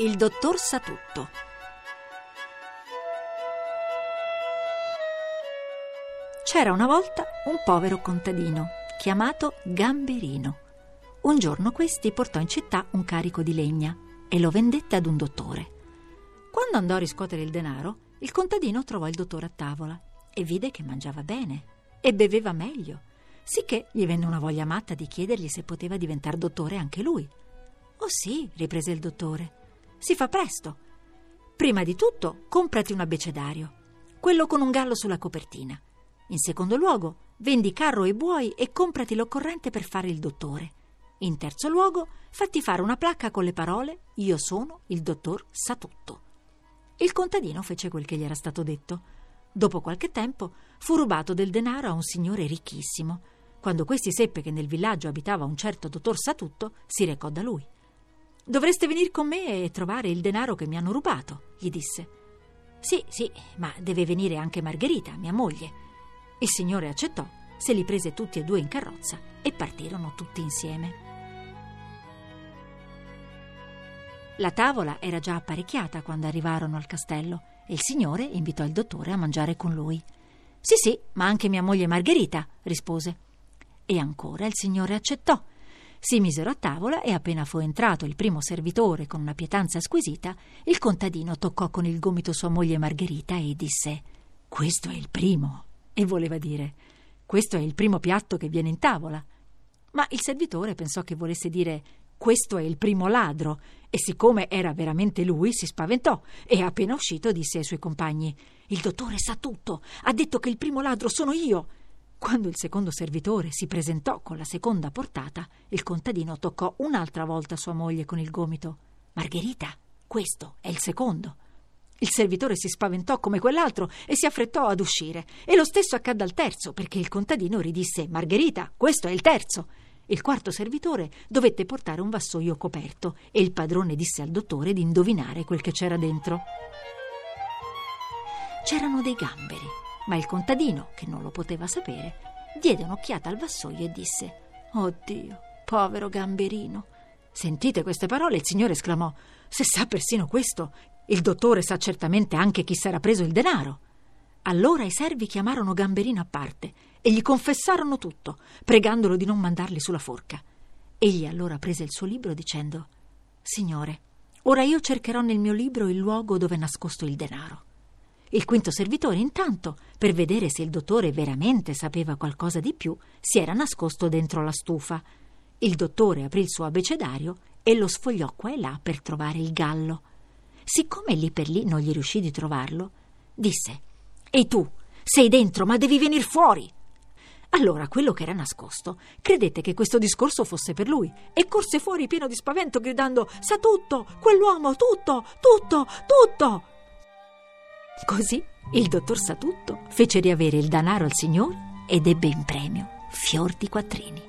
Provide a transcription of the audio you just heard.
Il dottor sa tutto. C'era una volta un povero contadino chiamato Gamberino. Un giorno questi portò in città un carico di legna e lo vendette ad un dottore. Quando andò a riscuotere il denaro, il contadino trovò il dottore a tavola e vide che mangiava bene e beveva meglio, sicché gli venne una voglia matta di chiedergli se poteva diventare dottore anche lui. Oh sì, riprese il dottore. Si fa presto. Prima di tutto, comprati un abbecedario, quello con un gallo sulla copertina. In secondo luogo, vendi carro e buoi e comprati l'occorrente per fare il dottore. In terzo luogo, fatti fare una placca con le parole Io sono il dottor Satutto. Il contadino fece quel che gli era stato detto. Dopo qualche tempo fu rubato del denaro a un signore ricchissimo. Quando questi seppe che nel villaggio abitava un certo dottor Satutto, si recò da lui. Dovreste venire con me e trovare il denaro che mi hanno rubato, gli disse. Sì, sì, ma deve venire anche Margherita, mia moglie. Il signore accettò, se li prese tutti e due in carrozza e partirono tutti insieme. La tavola era già apparecchiata quando arrivarono al castello e il signore invitò il dottore a mangiare con lui. Sì, sì, ma anche mia moglie Margherita, rispose. E ancora il signore accettò si misero a tavola e appena fu entrato il primo servitore con una pietanza squisita, il contadino toccò con il gomito sua moglie Margherita e disse Questo è il primo. E voleva dire Questo è il primo piatto che viene in tavola. Ma il servitore pensò che volesse dire questo è il primo ladro, e siccome era veramente lui, si spaventò e appena uscito disse ai suoi compagni Il dottore sa tutto, ha detto che il primo ladro sono io. Quando il secondo servitore si presentò con la seconda portata, il contadino toccò un'altra volta sua moglie con il gomito. Margherita, questo è il secondo. Il servitore si spaventò come quell'altro e si affrettò ad uscire. E lo stesso accadde al terzo, perché il contadino ridisse Margherita, questo è il terzo. Il quarto servitore dovette portare un vassoio coperto e il padrone disse al dottore di indovinare quel che c'era dentro. C'erano dei gamberi ma il contadino, che non lo poteva sapere, diede un'occhiata al vassoio e disse: Oh Dio, povero gamberino. Sentite queste parole, il signore esclamò: Se sa persino questo, il dottore sa certamente anche chi s'era preso il denaro. Allora i servi chiamarono Gamberino a parte e gli confessarono tutto, pregandolo di non mandarli sulla forca. Egli allora prese il suo libro dicendo: Signore, ora io cercherò nel mio libro il luogo dove è nascosto il denaro. Il quinto servitore, intanto, per vedere se il dottore veramente sapeva qualcosa di più, si era nascosto dentro la stufa. Il dottore aprì il suo abecedario e lo sfogliò qua e là per trovare il gallo. Siccome lì per lì non gli riuscì di trovarlo, disse: Ehi tu, sei dentro, ma devi venire fuori! Allora quello che era nascosto credette che questo discorso fosse per lui e corse fuori pieno di spavento gridando: Sa tutto! Quell'uomo, tutto! Tutto! Tutto! Così il dottor Satutto fece riavere il danaro al signore ed ebbe in premio fior di quattrini.